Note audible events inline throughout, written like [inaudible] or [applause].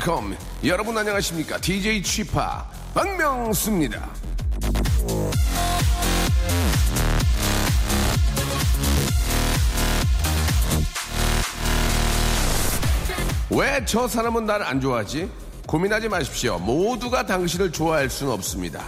Welcome 여러분 안녕하십니까 DJ 취파 박명수입니다 왜 저 사람은 나를 안 좋아하지? 고민하지 마십시오 모두가 당신을 좋아할 수는 없습니다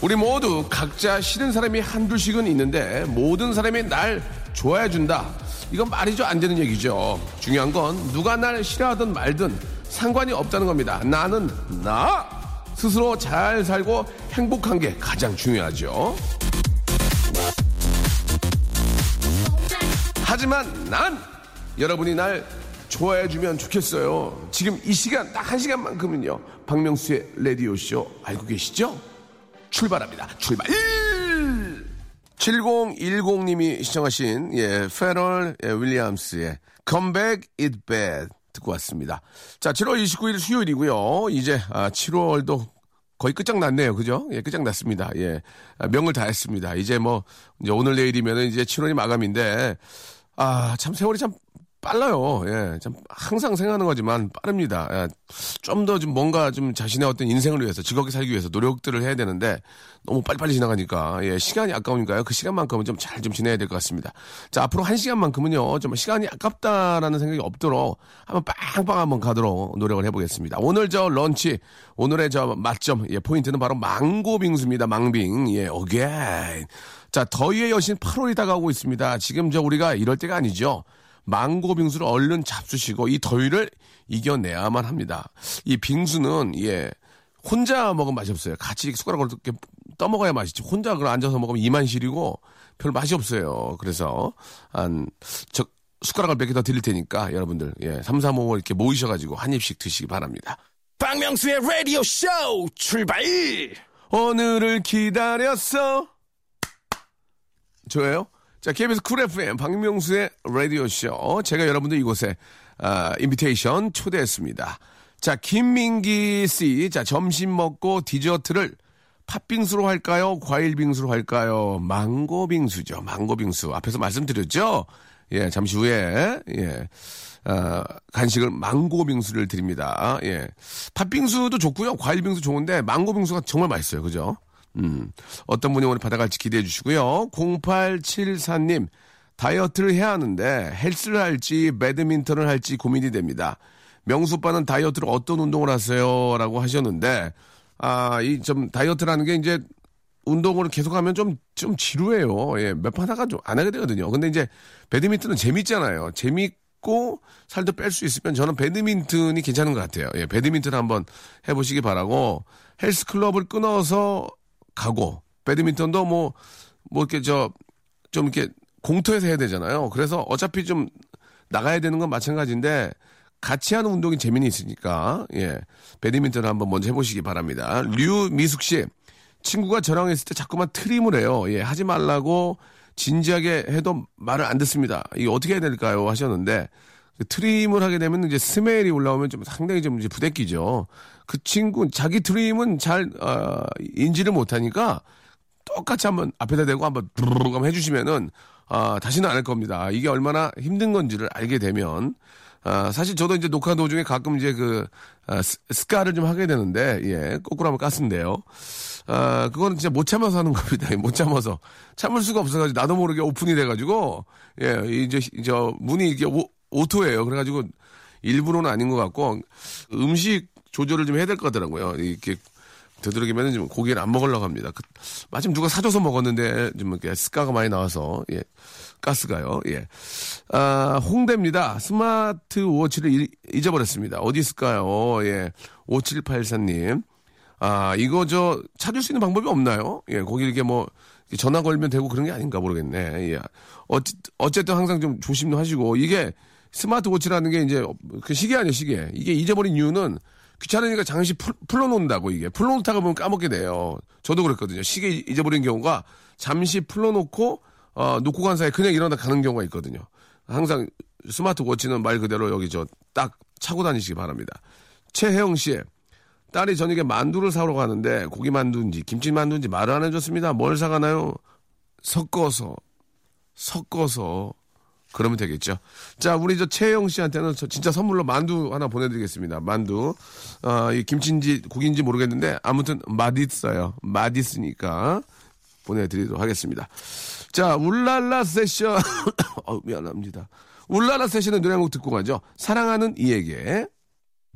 우리 모두 각자 싫은 사람이 한둘씩은 있는데 모든 사람이 날 좋아해 준다. 이건 말이죠. 안 되는 얘기죠. 중요한 건 누가 날 싫어하든 말든 상관이 없다는 겁니다. 나는 나! 스스로 잘 살고 행복한 게 가장 중요하죠. 하지만 난 여러분이 날 좋아해주면 좋겠어요. 지금 이 시간 딱 한 시간만큼은요. 박명수의 라디오쇼 알고 계시죠? 출발합니다. 출발! 7010님이 시청하신, 예, 페럴 예, 윌리엄스의 Come Back It Bad 듣고 왔습니다. 자, 7월 29일 수요일이고요. 이제, 아, 7월도 거의 끝장났네요. 그죠? 예, 끝장났습니다. 예. 아, 명을 다 했습니다. 이제 뭐, 이제 오늘 내일이면 이제 7월이 마감인데, 아, 참 세월이 참 빨라요. 예. 참 항상 생각하는 거지만 빠릅니다. 예. 좀더 좀 뭔가 좀 자신의 어떤 인생을 위해서 즐겁게 살기 위해서 노력들을 해야 되는데 너무 빨리빨리 지나가니까 예. 시간이 아까우니까요. 그 시간만큼은 좀 잘 좀 지내야 될 것 같습니다. 자, 앞으로 한 시간만큼은요. 좀 시간이 아깝다라는 생각이 없도록 한번 빵빵 한번 가도록 노력을 해보겠습니다. 오늘 저 런치, 오늘의 저 맛점, 예. 포인트는 바로 망고 빙수입니다. 망빙. 예. 오케이. 자, 더위의 여신 8월이 다가오고 있습니다. 지금 저 우리가 이럴 때가 아니죠. 망고 빙수를 얼른 잡수시고 이 더위를 이겨내야만 합니다. 이 빙수는 예 혼자 먹으면 맛이 없어요. 같이 숟가락으로 이렇게 떠먹어야 맛있지. 혼자 그걸 앉아서 먹으면 이만 시리고 별 맛이 없어요. 그래서 한저 숟가락을 몇 개 더 드릴 테니까 여러분들 예 3, 4, 5 이렇게 모이셔가지고 한 입씩 드시기 바랍니다. 박명수의 Radio Show 출발. 오늘을 기다렸어. 저예요? 자, KBS 쿨 FM 박명수의 라디오쇼. 제가 여러분들 이곳에, 아, 인비테이션 초대했습니다. 자, 김민기 씨. 자, 점심 먹고 디저트를 팥빙수로 할까요? 과일빙수로 할까요? 망고빙수죠. 망고빙수. 앞에서 말씀드렸죠? 예, 잠시 후에, 예, 아, 간식을 망고빙수를 드립니다. 예. 팥빙수도 좋고요. 과일빙수 좋은데, 망고빙수가 정말 맛있어요. 그죠? 음, 어떤 분이 오늘 받아갈지 기대해 주시고요. 0874님, 다이어트를 해야 하는데 헬스를 할지 배드민턴을 할지 고민이 됩니다. 명수 오빠는 다이어트를 어떤 운동을 하세요? 라고 하셨는데, 아, 이 좀 다이어트라는 게 이제 운동을 계속하면 좀, 좀 지루해요. 예, 몇번 하다가 좀 안 하게 되거든요. 근데 이제 배드민턴은 재밌잖아요. 재밌고 살도 뺄 수 있으면 저는 배드민턴이 괜찮은 것 같아요. 예, 배드민턴 한번 해보시기 바라고 헬스 클럽을 끊어서 가고 배드민턴도 뭐 뭐 이렇게 저 좀 이렇게 공터에서 해야 되잖아요. 그래서 어차피 좀 나가야 되는 건 마찬가지인데 같이 하는 운동이 재미는 있으니까 예 배드민턴 한번 먼저 해보시기 바랍니다. 류미숙 씨 친구가 저랑 했을 때 자꾸만 트림을 해요. 예 하지 말라고 진지하게 해도 말을 안 듣습니다. 이게 어떻게 해야 될까요? 하셨는데 그 트림을 하게 되면 이제 스멜이 올라오면 좀 상당히 좀 이제 부대끼죠. 그 친구 자기 트림은 잘 어, 인지를 못하니까 똑같이 한번 앞에다 대고 한번 부르르 한번 해주시면은 아, 다시는 안 할 겁니다. 이게 얼마나 힘든 건지를 알게 되면 아, 사실 저도 이제 녹화 도중에 가끔 이제 그 아, 스- 스카를 좀 하게 되는데 예 거꾸로 한번 깠는데요. 아, 그거는 진짜 못 참아서 하는 겁니다. [laughs] 못 참아서 참을 수가 없어가지고 나도 모르게 오픈이 돼가지고 예 이제 저 문이 이게 오, 오토예요. 그래가지고 일부러는 아닌 것 같고 음식 조절을 좀 해야 될것 같더라고요. 이렇게 되도록이면 좀 고기를 안 먹으려고 합니다. 그, 마침 누가 사줘서 먹었는데 좀 이렇게 스카가 많이 나와서 예 가스가요. 예. 아, 홍대입니다. 스마트 워치를 잃- 잊어버렸습니다. 어디 있을까요? 예. 5784님. 아, 이거 저 찾을 수 있는 방법이 없나요? 예, 거기 이렇게 뭐 전화 걸면 되고 그런 게 아닌가 모르겠네. 예. 어찌, 어쨌든 항상 좀 조심도 하시고 이게 스마트 워치라는 게 이제 그 시계 아니에요, 시계. 이게 잊어버린 이유는 귀찮으니까 잠시 풀, 풀어놓는다고 이게. 풀어놓다가 보면 까먹게 돼요. 저도 그랬거든요. 시계 잊어버린 경우가 잠시 풀어놓고 어, 놓고 간 사이에 그냥 일어나 가는 경우가 있거든요. 항상 스마트워치는 말 그대로 여기 저 딱 차고 다니시기 바랍니다. 최혜영 씨, 딸이 저녁에 만두를 사러 가는데 고기 만두인지 김치 만두인지 말을 안 해줬습니다. 뭘 사가나요? 섞어서, 섞어서. 그러면 되겠죠. 자, 우리 저 최영 씨한테는 저 진짜 선물로 만두 하나 보내드리겠습니다. 만두. 어, 이 김치인지 고기인지 모르겠는데 아무튼 맛있어요. 맛있으니까 보내드리도록 하겠습니다. 자, 울랄라 세션. [coughs] 어, 미안합니다. 울랄라 세션의 노래 한 곡 듣고 가죠. 사랑하는 이에게.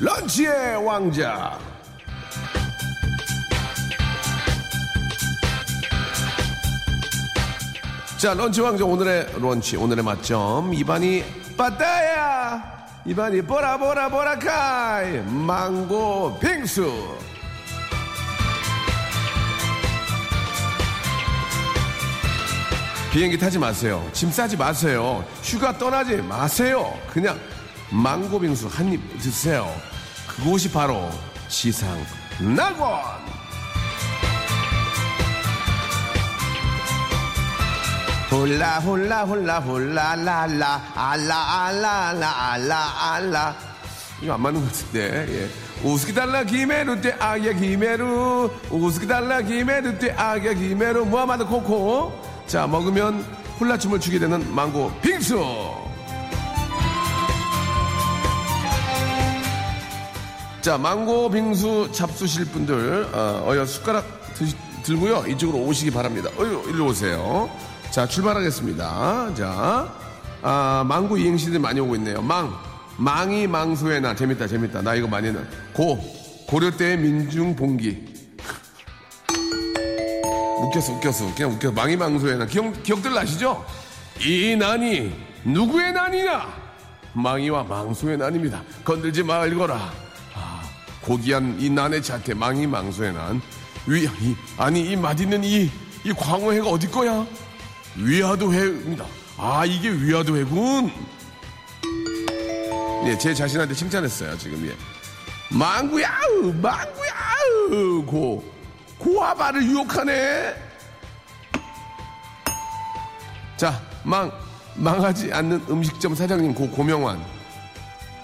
런치의 왕자. 자, 런치 왕자 오늘의 런치 오늘의 맛점. 입안이 빠따야. 입안이 보라 보라 보라카이. 망고 빙수. 비행기 타지 마세요. 짐 싸지 마세요. 휴가 떠나지 마세요. 그냥 망고 빙수 한 입 드세요. 그곳이 바로 지상 낙원! 홀라 홀라 홀라 홀라 라라 알라 알라 알라 알라 알라. 이거 안 맞는 것 같은데 예. 우스키 달라 기메루 때 아야 기메루. 우스키 달라 기메루 때 아야 기메루. 무하마드 코코. 자 먹으면 홀라춤을 추게 되는 망고 빙수 자 망고 빙수 잡수실 분들 어, 어여 숟가락 드시- 들고요. 이쪽으로 오시기 바랍니다. 어여 일로 오세요. 자 출발하겠습니다. 자 아, 망고 이행시들 많이 오고 있네요. 망 망이 망소의 나 재밌다 재밌다. 나 이거 많이 했나 고 고려 때의 민중 봉기. 웃겼어 웃겼어. 그냥 웃겼어 망이 망소의 나 기억, 기억들 나시죠? 이 난이 누구의 난이냐 망이와 망소의 난입니다. 건들지 말거라 고귀한 이 난의 자태 망이 망소의 난 위, 이, 아니 이 맛있는 이, 이 광어회가 어디 거야? 위화도회입니다. 아 이게 위화도회군. 예, 제 자신한테 칭찬했어요 지금 예. 망구야, 망구야, 고 고아바를 유혹하네. 자, 망 망하지 않는 음식점 사장님 고 고명환.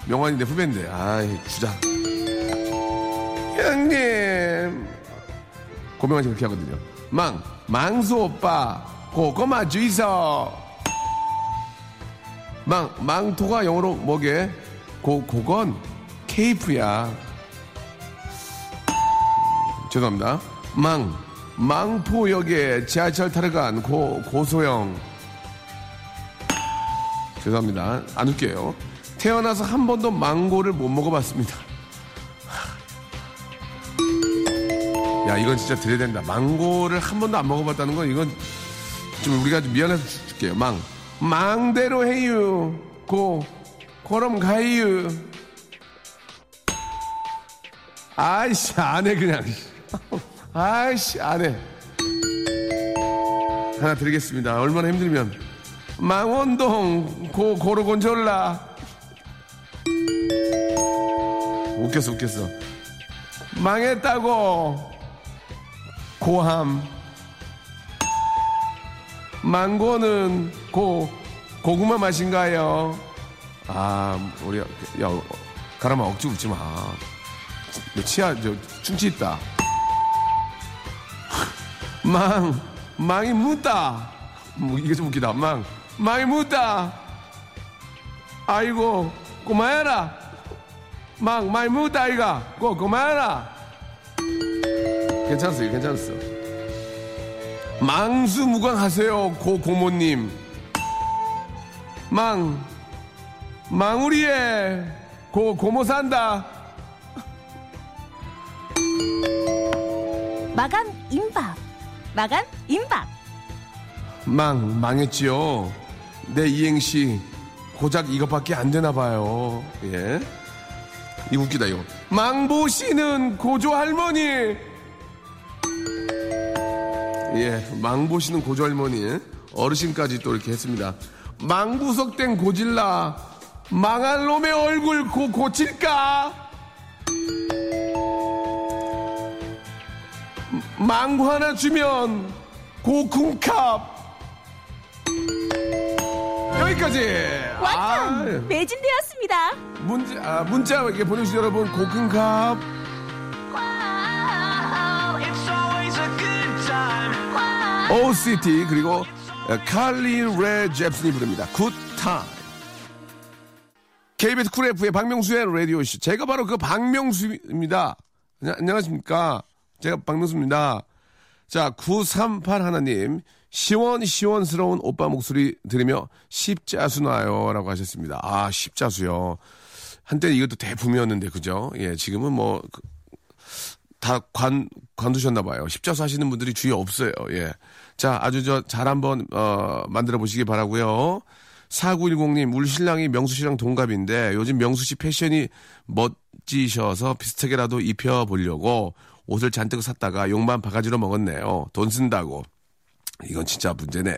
명환이 내 후배인데, 아이 주자. 형님. 고명환 씨 그렇게 하거든요. 망 망수 오빠 고구마 주이소 망 망토가 영어로 뭐게? 고 고건 케이프야. 죄송합니다. 망 망포역에 지하철 타러 간 고 고소영. 죄송합니다. 안 웃겨요. 태어나서 한 번도 망고를 못 먹어봤습니다 야, 이건 진짜 드려야 된다. 망고를 한 번도 안 먹어봤다는 건 이건 좀 우리가 좀 미안해서 줄게요. 망. 망대로 해요. 고. 그럼 가요. 아이씨, 안 해, 그냥. 아이씨, 안 해. 하나 드리겠습니다. 얼마나 힘들면. 망원동, 고, 고르곤졸라. 웃겼어, 웃겼어. 망했다고. 고함. 망고는 고, 고구마 맛인가요? 아, 우리, 야, 어, 가라마 억지 웃지 마. 너 치아, 저, 충치 있다. 망, 망이 묻다. 뭐, 이게 좀 웃기다. 망, 망이 묻다. 아이고, 고마해라. 망, 많이 묻다, 아이가. 고, 고마해라. 괜찮았어요, 괜찮았어. 망수무강 하세요, 고 고모님. 망, 망우리에 고 고모 산다. 마감 임박. 마감 임박. 망, 망했지요. 내 이행시 고작 이것밖에 안 되나 봐요. 예. 이 웃기다 이거. 망보시는 고조 할머니. 예, 망 보시는 고조 할머니. 어르신까지 또 이렇게 했습니다. 망구석된 고질라. 망할 놈의 얼굴 고, 고칠까? 망구 하나 주면 고쿵캅. 여기까지. 완전 아유. 매진되었습니다. 문자, 아, 문자 이렇게 보내주신 여러분 고큰갑 오시티 그리고 칼리 레 잽슨이 부릅니다. 굿타임 KBS 쿨 F의 박명수의 라디오쇼 제가 바로 그 박명수입니다. 안녕- 안녕하십니까 제가 박명수입니다. 자 938 하나님 시원시원스러운 오빠 목소리 들으며 십자수 나요 라고 하셨습니다. 아 십자수요. 한때 이것도 대품이었는데 그죠? 예 지금은 뭐 다 관, 관두셨나 봐요. 십자수 하시는 분들이 주위에 없어요. 예. 자, 아주 저 잘 한번, 어, 만들어 보시기 바라고요 4910님, 울 신랑이 명수 씨랑 동갑인데 요즘 명수 씨 패션이 멋지셔서 비슷하게라도 입혀 보려고 옷을 잔뜩 샀다가 욕만 바가지로 먹었네요. 돈 쓴다고. 이건 진짜 문제네.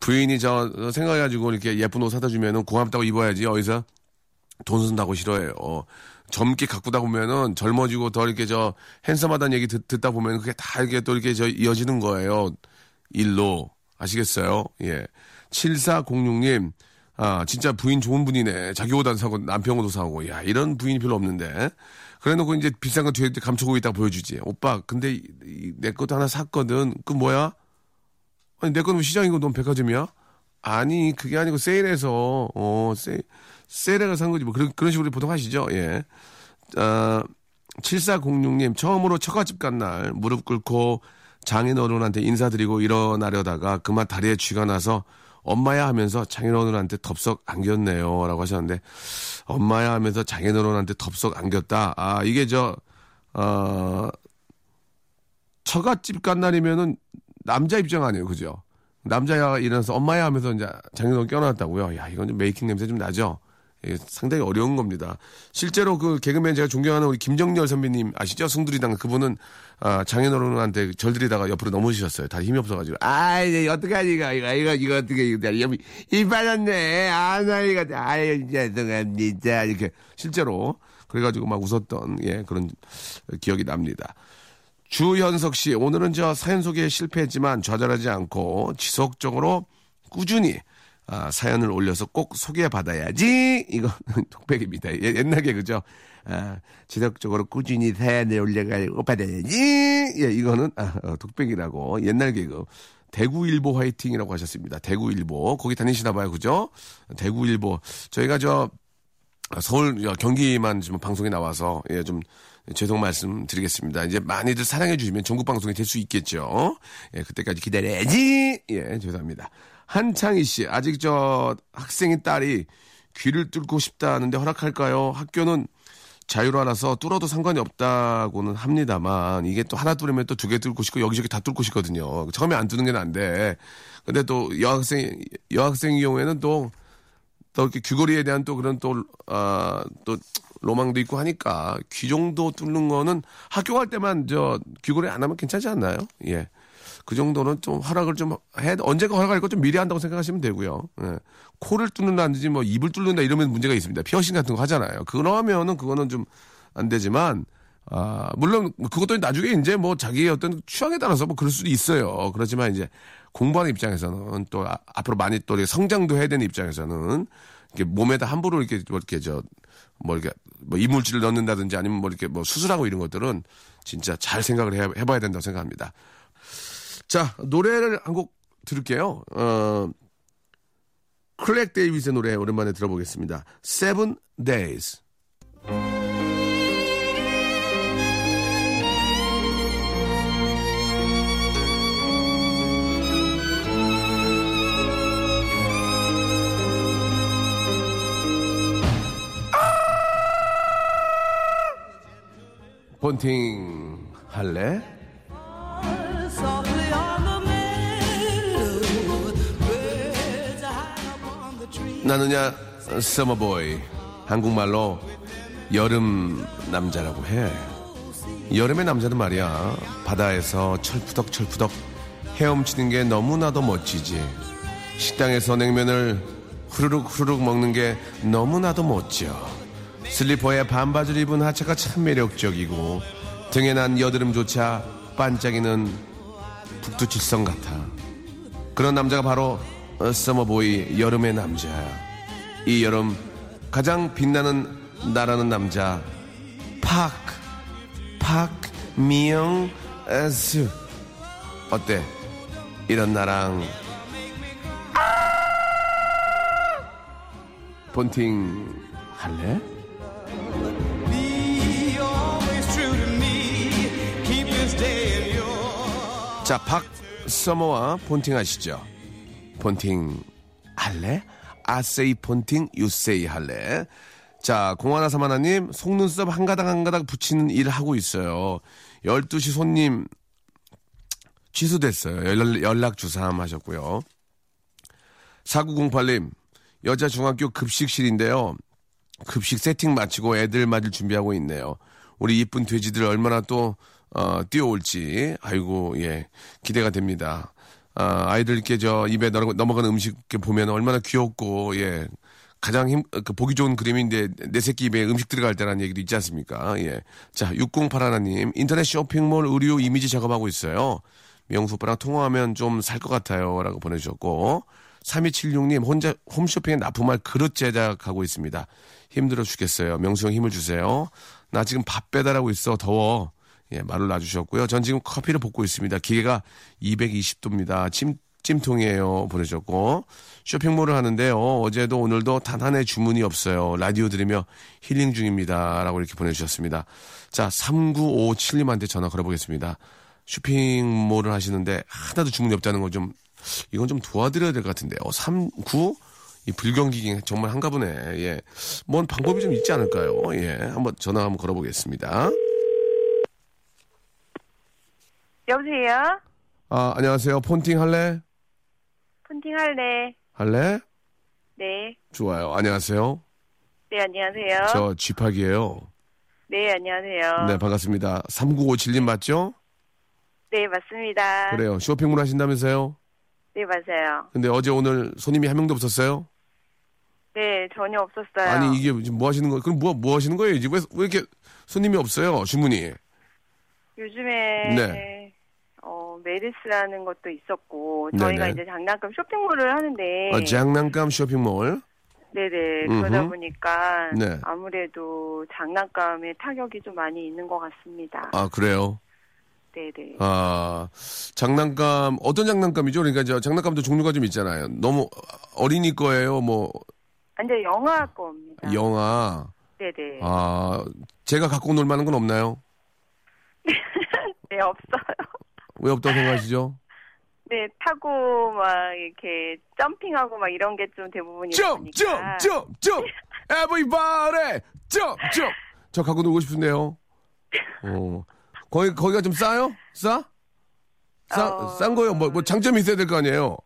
부인이 저 생각해가지고 이렇게 예쁜 옷 사다 주면은 고맙다고 입어야지 어디서 돈 쓴다고 싫어해요. 젊게 가꾸다 보면은 젊어지고 더 이렇게 저 핸섬하다는 얘기 듣, 다 보면 그게 다 이렇게 또 이렇게 저 이어지는 거예요. 일로. 아시겠어요? 예. 7406님, 아, 진짜 부인 좋은 분이네. 자기 옷안 사고 남편 옷도 사고. 야, 이런 부인이 별로 없는데. 그래 놓고 이제 비싼 거 뒤에 감춰고 있다 보여주지. 오빠, 근데 이- 이- 내 것도 하나 샀거든. 그 뭐야? 아니, 내 거는 시장이고 넌 백화점이야? 아니, 그게 아니고 세일해서, 어, 세일, 세일해서 산 거지. 뭐 그런, 그런 식으로 보통 하시죠. 예. 아, 7406님, 처음으로 처갓집 간 날 무릎 꿇고 장인어른한테 인사드리고 일어나려다가 그만 다리에 쥐가 나서 엄마야 하면서 장인어른한테 덥석 안겼네요. 라고 하셨는데, 엄마야 하면서 장인어른한테 덥석 안겼다. 아, 이게 저, 어, 처갓집 간 날이면은 남자 입장 아니에요. 그죠? 남자야 일어나서 엄마야 하면서 이제 장인어른 껴놨다고요. 야, 이건 좀 메이킹 냄새 좀 나죠? 예, 상당히 어려운 겁니다. 실제로 그 개그맨 제가 존경하는 우리 김정열 선배님 아시죠? 승두리당 그분은 아, 장인어른한테 절들이다가 옆으로 넘어지셨어요. 다 힘이 없어가지고. 아, 이제 어떡하지, 이거, 이거, 이거, 이거 어떻게, 이거, 이 빠졌네. 아, 나 이거, 아유, 죄송합니다. 이렇게, 실제로. 그래가지고 막 웃었던, 예, 그런 기억이 납니다. 주현석 씨, 오늘은 저 사연 소개에 실패했지만 좌절하지 않고 지속적으로 꾸준히 아, 사연을 올려서 꼭 소개받아야지. 이거는 [laughs] 독백입니다. 예, 옛날 개그죠. 아, 지속적으로 꾸준히 사연을 올려가지고 받아야지. 예, 이거는 아, 어, 독백이라고 옛날 개그. 대구일보 화이팅이라고 하셨습니다. 대구일보. 거기 다니시나 봐요. 그죠? 대구일보. 저희가 저 서울 경기만 지금 방송에 나와서 예 좀 죄송 말씀 드리겠습니다. 이제 많이들 사랑해 주시면 전국 방송이 될 수 있겠죠. 예 그때까지 기다려야지. 예 죄송합니다. 한창희 씨 아직 저 학생인 딸이 귀를 뚫고 싶다는데 허락할까요? 학교는 자유로라서 뚫어도 상관이 없다고는 합니다만 이게 또 하나 뚫으면 또 두 개 뚫고 싶고 여기저기 다 뚫고 싶거든요. 처음에 안 뚫는 게 난데 근데 또 여학생 여학생의 경우에는 또또 이렇게 귀걸이에 대한 또 그런 또, 아, 또 로망도 있고 하니까 귀 정도 뚫는 거는 학교 갈 때만 저 귀걸이 안 하면 괜찮지 않나요? 예. 그 정도는 좀 허락을 좀 해, 언제가 허락할 거좀 미리 한다고 생각하시면 되고요. 예. 코를 뚫는다든지 뭐 입을 뚫는다 이러면 문제가 있습니다. 피어싱 같은 거 하잖아요. 그러면은 그거는 좀 안 되지만 아, 물론 그것도 나중에 이제 뭐 자기의 어떤 취향에 따라서 뭐 그럴 수도 있어요. 그렇지만 이제 공부하는 입장에서는 또 아- 앞으로 많이 또 성장도 해야 되는 입장에서는 이렇게 몸에다 함부로 이렇게 뭐 이렇게 저 뭐 이렇게 뭐 이물질을 넣는다든지 아니면 뭐 이렇게 뭐 수술하고 이런 것들은 진짜 잘 생각을 해, 해봐야 된다고 생각합니다. 자 노래를 한 곡 들을게요. 어 클렉 데이비스의 노래 오랜만에 들어보겠습니다. Seven Days. 본팅 할래? 나느냐 서머보이. 한국말로 여름 남자라고 해. 여름의 남자는 말이야. 바다에서 철푸덕 철푸덕 헤엄치는 게 너무나도 멋지지. 식당에서 냉면을 후루룩 후루룩 먹는 게 너무나도 멋져. 슬리퍼에 반바지를 입은 하체가 참 매력적이고 등에 난 여드름조차 반짝이는 북두칠성 같아. 그런 남자가 바로 어, 서머보이 여름의 남자야. 이 여름 가장 빛나는 나라는 남자 팍 박미영스 어때? 이런 나랑 본팅 할래? 자, 박 서머와 본팅 하시죠. 본팅 할래? 아세이 본팅 유세이 할래? 자, 공하나 사마나님, 속눈썹 한 가닥 한 가닥 붙이는 일 하고 있어요. 12시 손님 취소됐어요. 연락, 연락 주삼 하셨고요. 4908님, 여자 중학교 급식실인데요. 급식 세팅 마치고 애들 맞을 준비하고 있네요. 우리 이쁜 돼지들 얼마나 또, 어, 뛰어올지. 아이고, 예. 기대가 됩니다. 아, 아이들께 저 입에 넘어가는 음식 보면 얼마나 귀엽고, 예. 가장 힘, 그 보기 좋은 그림인데 내 새끼 입에 음식 들어갈 때라는 얘기도 있지 않습니까? 예. 자, 6081님. 인터넷 쇼핑몰 의류 이미지 작업하고 있어요. 명수 오빠랑 통화하면 좀 살 것 같아요. 라고 보내주셨고. 3276님, 혼자 홈쇼핑에 납품할 그릇 제작하고 있습니다. 힘들어 죽겠어요. 명수 형 힘을 주세요. 나 지금 밥 배달하고 있어. 더워. 예, 말을 놔주셨고요. 전 지금 커피를 볶고 있습니다. 기계가 220도입니다. 찜, 찜통이에요. 보내셨고. 쇼핑몰을 하는데요. 어제도 오늘도 단한해 주문이 없어요. 라디오 들으며 힐링 중입니다. 라고 이렇게 보내주셨습니다. 자, 3957님한테 전화 걸어보겠습니다. 쇼핑몰을 하시는데 하나도 주문이 없다는 거 좀, 이건 좀 도와드려야 될 것 같은데요. 39? 이 불경기ging 정말 한가 보네. 예. 뭔 방법이 좀 있지 않을까요? 예. 한번 전화 한번 걸어보겠습니다. 여보세요? 아, 안녕하세요. 폰팅 할래? 폰팅 할래? 할래? 네. 좋아요. 안녕하세요. 네, 안녕하세요. 저 쥐팍이에요. 네, 안녕하세요. 네, 반갑습니다. 3957님 맞죠? 네, 맞습니다. 그래요. 쇼핑몰 하신다면서요? 네, 맞아요. 근데 어제 오늘 손님이 한 명도 없었어요? 네, 전혀 없었어요. 아니, 이게 지금 뭐 하시는 거, 그럼 뭐, 뭐 하시는 거예요? 이제 왜, 왜 이렇게 손님이 없어요? 주문이. 요즘에 네. 어, 메르스라는 것도 있었고 저희가 네네. 이제 장난감 쇼핑몰을 하는데 어, 장난감 쇼핑몰. 네네 그러다 음흠. 보니까 네. 아무래도 장난감에 타격이 좀 많이 있는 것 같습니다. 아, 그래요? 네네. 아, 장난감, 어떤 장난감이죠? 그러니까 저 장난감도 종류가 좀 있잖아요. 너무 어린이 거예요? 뭐, 완전 영화 겁니다. 영화. 네네. 아, 제가 갖고 놀 만한 건 없나요? [laughs] 네 없어요. 왜 없다고 생각하시죠? [laughs] 네 타고 막 이렇게 점핑하고 막 이런 게 좀 대부분이 점, 점, 점, 점! everybody! 점, 점! 저 갖고 놀고 싶은데요. 어. 거기, 거기가 좀 싸요? 싸? 싸, 어. 싼 거요? 뭐, 뭐 장점이 있어야 될 거 아니에요?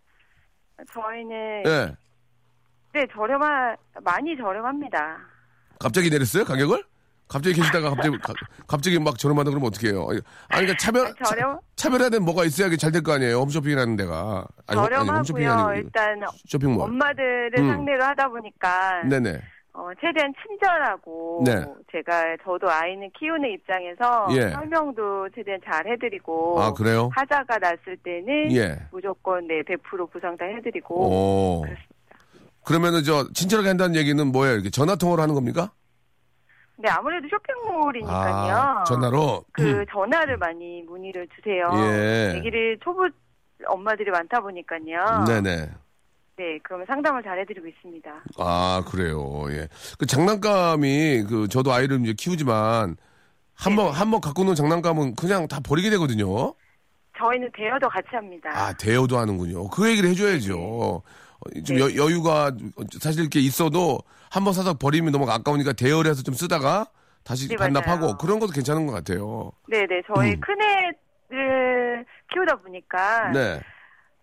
저희는 예. 네 저렴한 많이 저렴합니다. 갑자기 내렸어요? 가격을? 갑자기 계시다가 갑자기, 가- 갑자기 막 저렴하다 그러면 어떡해요? 아니, 아니, 그러니까 차별, 저렴? 차, 차별화된 뭐가 있어야 잘 될 거 아니에요? 홈쇼핑이라는 데가. 아니, 홈- 아니, 홈쇼핑이 저렴하고요. 아니고 일단 쇼핑몰. 엄마들을 음. 상대로 하다 보니까 네네. 어, 최대한 친절하고 네. 제가 저도 아이는 키우는 입장에서 예. 설명도 최대한 잘 해드리고 아, 그래요? 하자가 났을 때는 예. 무조건 네 100% 보상 다 해드리고 오. 그러면은 저, 친절하게 한다는 얘기는 뭐예요? 이렇게 전화 통화로 하는 겁니까? 네 아무래도 쇼핑몰이니까요. 아, 전화로? 그 전화를 많이 문의를 주세요. 예. 얘기를 초보 엄마들이 많다 보니까요. 네네. 네, 그러면 상담을 잘 해드리고 있습니다. 아, 그래요. 예. 그 장난감이, 그, 저도 아이를 이제 키우지만, 한 번, 한 번 갖고 놓은 장난감은 그냥 다 버리게 되거든요. 저희는 대여도 같이 합니다. 아, 대여도 하는군요. 그 얘기를 해줘야죠. 어, 좀 네. 여, 여유가 사실 이렇게 있어도 한 번 사서 버리면 너무 아까우니까 대여를 해서 좀 쓰다가 다시 네, 반납하고 맞아요. 그런 것도 괜찮은 것 같아요. 네네, 저희 음. 큰애를 키우다 보니까 네.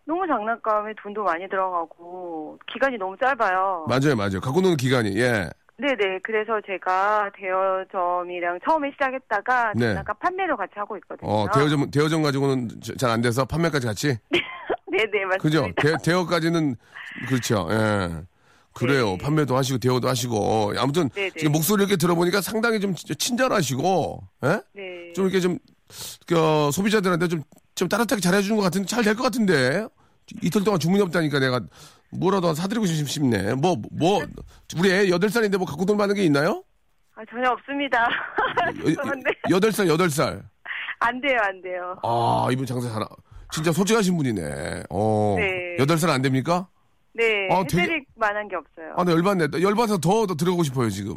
너무 장난감에 돈도 많이 들어가고 기간이 너무 짧아요. 맞아요, 맞아요. 갖고 노는 기간이, 예. 네네. 그래서 제가 대여점이랑 처음에 시작했다가 네. 장난감 판매로 같이 하고 있거든요. 어, 대여점, 대여점 가지고는 잘 안 돼서 판매까지 같이? [laughs] 네네 맞습니다. 그죠? 대, 대여까지는, 그렇죠, 예. 그래요. 네. 판매도 하시고, 대여도 하시고. 아무튼, 네네. 지금 목소리 이렇게 들어보니까 상당히 좀 친절하시고, 예? 네. 좀 이렇게 좀, 그, 소비자들한테 좀, 좀 따뜻하게 잘해주는 것 같은데, 잘 될 것 같은데. 이틀 동안 주문이 없다니까 내가 뭐라도 사드리고 싶- 싶네. 뭐, 뭐, 우리 애 8살인데 뭐 갖고 돈 많은 게 있나요? 아, 전혀 없습니다. [laughs] 죄송한데 여, 8살, 8살. 안 돼요, 안 돼요. 아, 이분 장사 잘, 진짜 솔직하신 분이네. 어. 네. 8살 안 됩니까? 네, 아, 되게- 해드릴 만한 게 없어요. 아, 나 열받네. 나 열받아서 더, 더 들어가고 싶어요, 지금.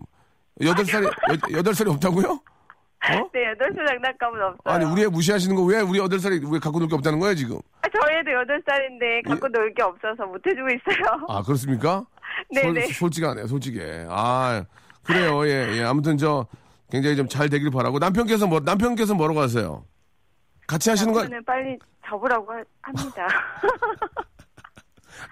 8살이, 8살이 없다고요? 어? [laughs] 네, 여덟 살 장난감은 없어요. 아니, 우리 애 무시하시는 거 왜 우리 8살이 왜 갖고 놀 게 없다는 거야, 지금? 아, 저희도 여덟 살인데 갖고 놀 게 없어서 못 해주고 있어요. 아, 그렇습니까? 네네. [laughs] 솔, 솔직하네, 솔직해. 아, 그래요, 예, 예. 아무튼 저, 굉장히 좀 잘 되길 바라고. 남편께서 뭐, 남편께서 뭐라고 하세요? 같이 하시는 거, 남편은 빨리 접으라고 하- 합니다. [laughs]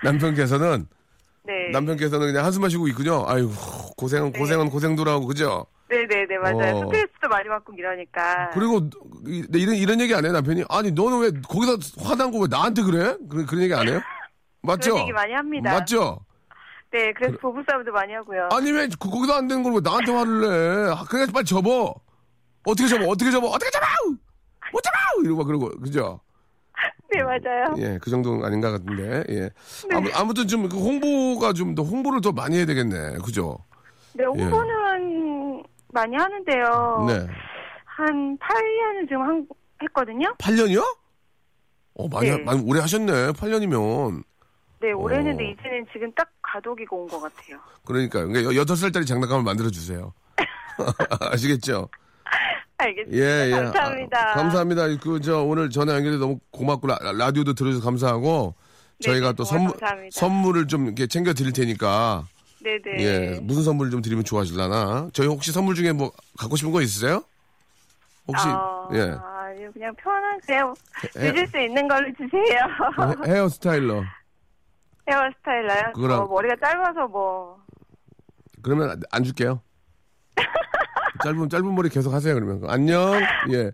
남편께서는, [laughs] 네. 남편께서는 그냥 한숨 마시고 있군요. 아이고, 고생은, 네. 고생은 고생도라고, 그죠? 네네네, 맞아요. 어. 스트레스도 많이 받고 이러니까. 그리고, 이- 이런, 이런 얘기 안 해요, 남편이? 아니, 너는 왜, 거기서 화난 거 왜 나한테 그래? 그런, 그런 얘기 안 해요? [laughs] 맞죠? 그런 얘기 많이 합니다. 맞죠? 네, 그래서 부부싸움도 많이 하고요. 아니, 왜, 거- 거기서 안 되는 걸왜 나한테 화를 내? 아, 그냥 빨리 접어. 어떻게 접어? 어떻게 접어? 어떻게 접어! 못 접어! 이러고 막 그러고, 그죠? 네, 맞아요. 예, 그 정도는 아닌가 같은데, 예. 네. 아무, 아무튼 좀, 그 홍보가 좀 더, 홍보를 더 많이 해야 되겠네. 그죠? 네, 홍보는 많이 하는데요. 네. 한 8년을 지금 한, 했거든요. 8년이요? 어, 많이, 네. 하- 많이 오래 하셨네. 8년이면. 네, 오래 어. 했는데 이제는 지금 딱 가독이가 온것 같아요. 그러니까, 그러니까 8살짜리 장난감을 만들어주세요. [laughs] [laughs] 아시겠죠? 알겠습니다. 예, 예. 감사합니다. 아, 감사합니다. 그, 저, 오늘 전화 연결이 너무 고맙고, 라, 라디오도 들어줘서 감사하고, 저희가 네네, 또 선물, 감사합니다. 선물을 좀 이렇게 챙겨 드릴 테니까, 네네. 예, 무슨 선물 좀 드리면 좋아하실라나? 저희 혹시 선물 중에 뭐, 갖고 싶은 거 있으세요? 혹시, 어, 예. 아니요, 그냥 편한, 그냥 해- 늦을 수 있는 걸로 주세요. 헤- [laughs] 헤어 스타일러. 헤어 스타일러요? 그거랑- 어, 머리가 짧아서 뭐. 그러면 안- 안 줄게요. [laughs] 짧은, 짧은 머리 계속 하세요, 그러면. 안녕. 예.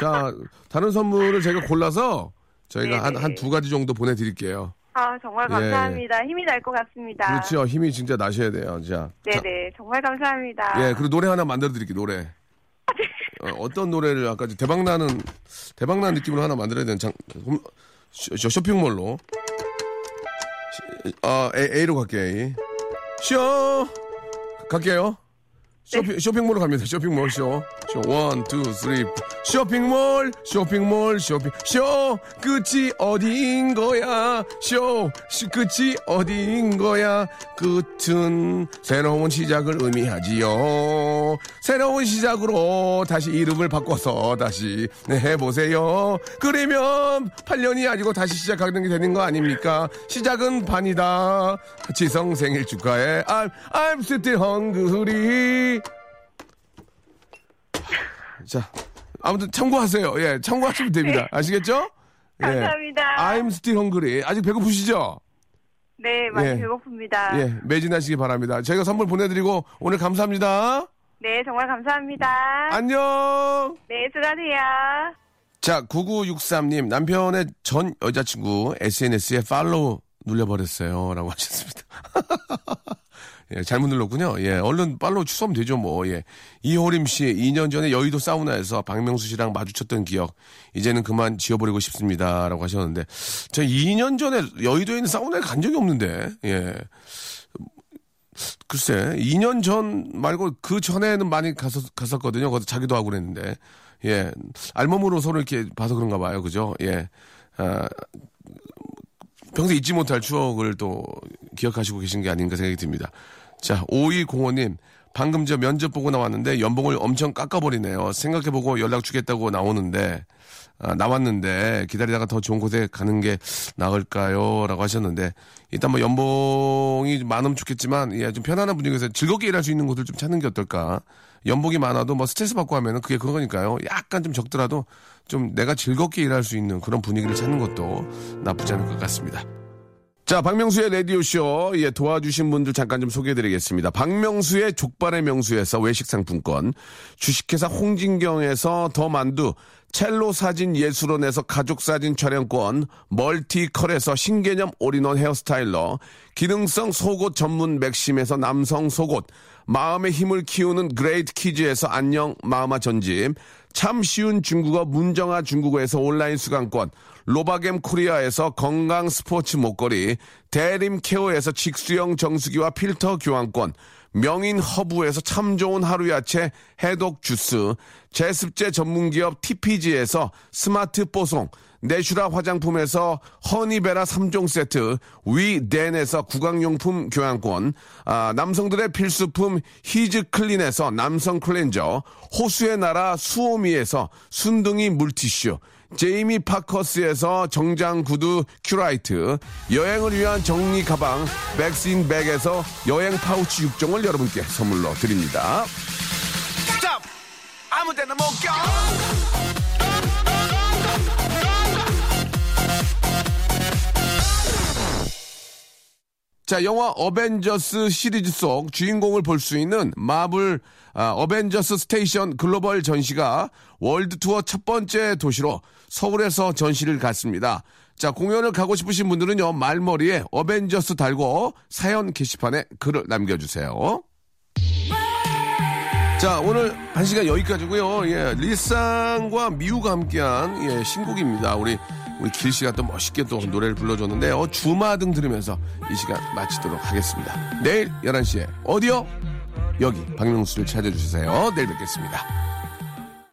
자, 다른 선물을 제가 골라서 저희가 한. 한 두 가지 정도 보내드릴게요. 아, 정말 예, 감사합니다. 힘이 날 것 같습니다. 그렇죠. 힘이 진짜 나셔야 돼요. 자. 자, 네네, 정말 감사합니다. 예, 그리고 노래 하나 만들어 드릴게요, 노래. 어, 떤 노래를 아까 대박 나는, 대박 나는 느낌으로 하나 만들어야 되는 장, 홈- 쇼, 쇼- 쇼핑몰로. 시- 아, A, A로 갈게요. 쇼! 갈게요. 쇼핑, 쇼핑몰로 갑니다. 쇼핑몰 쇼. 쇼, one, two, three. 쇼핑몰, 쇼핑몰, 쇼핑, 쇼! 끝이 어디인 거야? 쇼! 시- 끝이 어디인 거야? 끝은 새로운 시작을 의미하지요. 새로운 시작으로 다시 이름을 바꿔서 다시 네, 해보세요. 그러면 8년이 아니고 다시 시작하는 게 되는 거 아닙니까? 시작은 반이다. 지성 생일 축하해. I'm, I'm still hungry. 자, 아무튼 참고하세요. 예, 참고하시면 됩니다. 아시겠죠? [laughs] 예. 감사합니다. I'm still hungry. 아직 배고프시죠? 네, 많이 예. 배고픕니다. 예, 매진하시기 바랍니다. 저희가 선물 보내드리고 오늘 감사합니다. 네, 정말 감사합니다. 안녕! 네, 수고하세요. 자, 9963님, 남편의 전 여자친구 SNS에 팔로우 눌려버렸어요. 라고 하셨습니다. [laughs] 예, 잘못 눌렀군요. 예, 얼른 팔로우 취소하면 되죠, 뭐. 예. 이호림 씨, 2년 전에 여의도 사우나에서 박명수 씨랑 마주쳤던 기억, 이제는 그만 지워버리고 싶습니다. 라고 하셨는데, 저 2년 전에 여의도에 있는 사우나에 간 적이 없는데, 예. 글쎄, 2년 전 말고 그 전에는 많이 갔었, 갔었거든요. 거기서 자기도 하고 그랬는데. 예. 알몸으로 서로 이렇게 봐서 그런가 봐요. 그죠? 예. 아, 평소에 잊지 못할 추억을 또 기억하시고 계신 게 아닌가 생각이 듭니다. 자, 5205님. 방금 저 면접 보고 나왔는데 연봉을 엄청 깎아버리네요. 생각해보고 연락 주겠다고 나오는데, 아, 나왔는데 기다리다가 더 좋은 곳에 가는 게 나을까요? 라고 하셨는데, 일단 뭐 연봉이 많으면 좋겠지만, 예, 좀 편안한 분위기에서 즐겁게 일할 수 있는 곳을 좀 찾는 게 어떨까. 연봉이 많아도 뭐 스트레스 받고 하면은 그게 그거니까요. 약간 좀 적더라도 좀 내가 즐겁게 일할 수 있는 그런 분위기를 찾는 것도 나쁘지 않을 것 같습니다. 자, 박명수의 라디오쇼, 예, 도와주신 분들 잠깐 좀 소개해드리겠습니다. 박명수의 족발의 명수에서 외식 상품권, 주식회사 홍진경에서 더 만두, 첼로 사진 예술원에서 가족 사진 촬영권, 멀티컬에서 신개념 all-in-one hair styler, 기능성 속옷 전문 맥심에서 남성 속옷, 마음의 힘을 키우는 그레이트 키즈에서 안녕 마음아 전집, 참 쉬운 중국어 문정아 중국어에서 온라인 수강권, 로바겜 코리아에서 건강 스포츠 목걸이, 대림 케어에서 직수형 정수기와 필터 교환권, 명인 허브에서 참 좋은 하루 야채 해독 주스, 제습제 전문기업 TPG에서 스마트 뽀송, 내슈라 화장품에서 허니베라 3종 세트, 위덴에서 구강용품 교환권, 아, 남성들의 필수품 히즈 클린에서 남성 클렌저, 호수의 나라 수오미에서 순둥이 물티슈, 제이미 파커스에서 정장 구두 큐라이트, 여행을 위한 정리 가방 백스인 백에서 여행 파우치 6종을 여러분께 선물로 드립니다. 아무 데나 못 껴. 자, 영화 어벤져스 시리즈 속 주인공을 볼 수 있는 마블 아, 어벤져스 스테이션 글로벌 전시가 월드 투어 첫 번째 도시로 서울에서 전시를 갔습니다. 자, 공연을 가고 싶으신 분들은요, 말머리에 어벤져스 달고 사연 게시판에 글을 남겨주세요. 자, 오늘 한 시간 여기까지고요 예, 리쌍과 미우가 함께한 예, 신곡입니다. 우리 우리 길 씨가 또 멋있게 또 노래를 불러줬는데 어, 주마등 들으면서 이 시간 마치도록 하겠습니다. 내일 11시에 어디요? 여기 박명수를 찾아주세요. 내일 뵙겠습니다.